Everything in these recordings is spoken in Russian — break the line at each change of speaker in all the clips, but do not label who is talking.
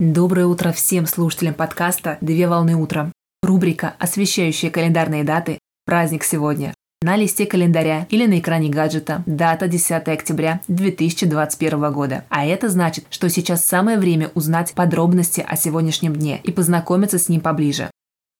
Доброе утро всем слушателям подкаста «Две волны утром». Рубрика, освещающая календарные даты, праздник сегодня. На листе календаря или на экране гаджета дата 10 октября 2021 года. А это значит, что сейчас самое время узнать подробности о сегодняшнем дне и познакомиться с ним поближе.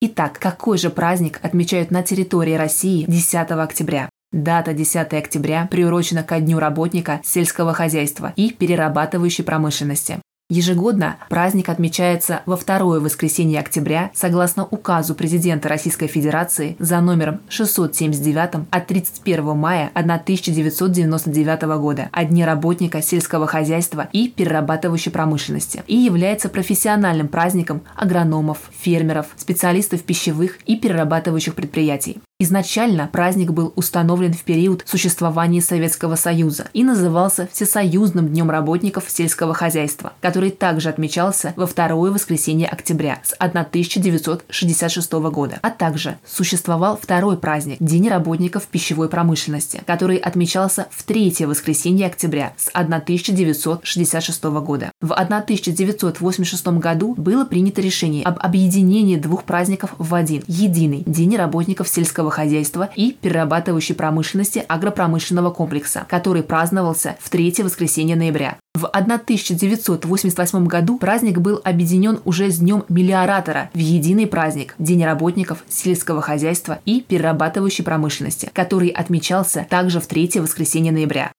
Итак, какой же праздник отмечают на территории России 10 октября? Дата 10 октября приурочена ко Дню работника сельского хозяйства и перерабатывающей промышленности. Ежегодно праздник отмечается во второе воскресенье октября согласно указу президента Российской Федерации за номером 679 от 31 мая 1999 года о Дне работника сельского хозяйства и перерабатывающей промышленности и является профессиональным праздником агрономов, фермеров, специалистов пищевых и перерабатывающих предприятий. Изначально праздник был установлен в период существования Советского Союза и назывался Всесоюзным днем работников сельского хозяйства, который также отмечался во второе воскресенье октября с 1966 года. А также существовал второй праздник – День работников пищевой промышленности, который отмечался в третье воскресенье октября с 1966 года. В 1986 году было принято решение об объединении двух праздников в один – единый – День работников сельского сельского хозяйства и перерабатывающей промышленности агропромышленного комплекса, который праздновался в третье воскресенье ноября. В 1988 году праздник был объединен уже с Днем мелиоратора в единый праздник – День работников сельского хозяйства и перерабатывающей промышленности, который отмечался также в третье воскресенье ноября.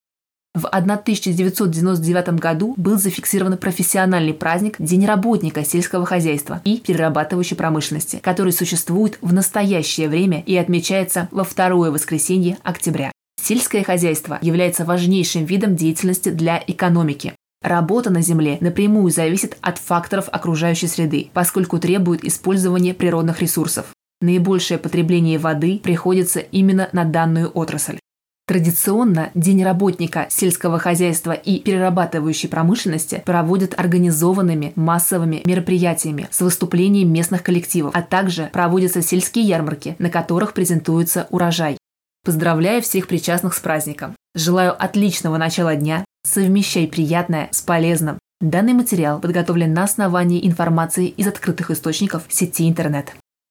В 1999 году был зафиксирован профессиональный праздник День работника сельского хозяйства и перерабатывающей промышленности, который существует в настоящее время и отмечается во второе воскресенье октября. Сельское хозяйство является важнейшим видом деятельности для экономики. Работа на Земле напрямую зависит от факторов окружающей среды, поскольку требует использования природных ресурсов. Наибольшее потребление воды приходится именно на данную отрасль. Традиционно День работника сельского хозяйства и перерабатывающей промышленности проводят организованными массовыми мероприятиями с выступлением местных коллективов, а также проводятся сельские ярмарки, на которых презентуется урожай. Поздравляю всех причастных с праздником. Желаю отличного начала дня. Совмещай приятное с полезным. Данный материал подготовлен на основании информации из открытых источников сети интернет.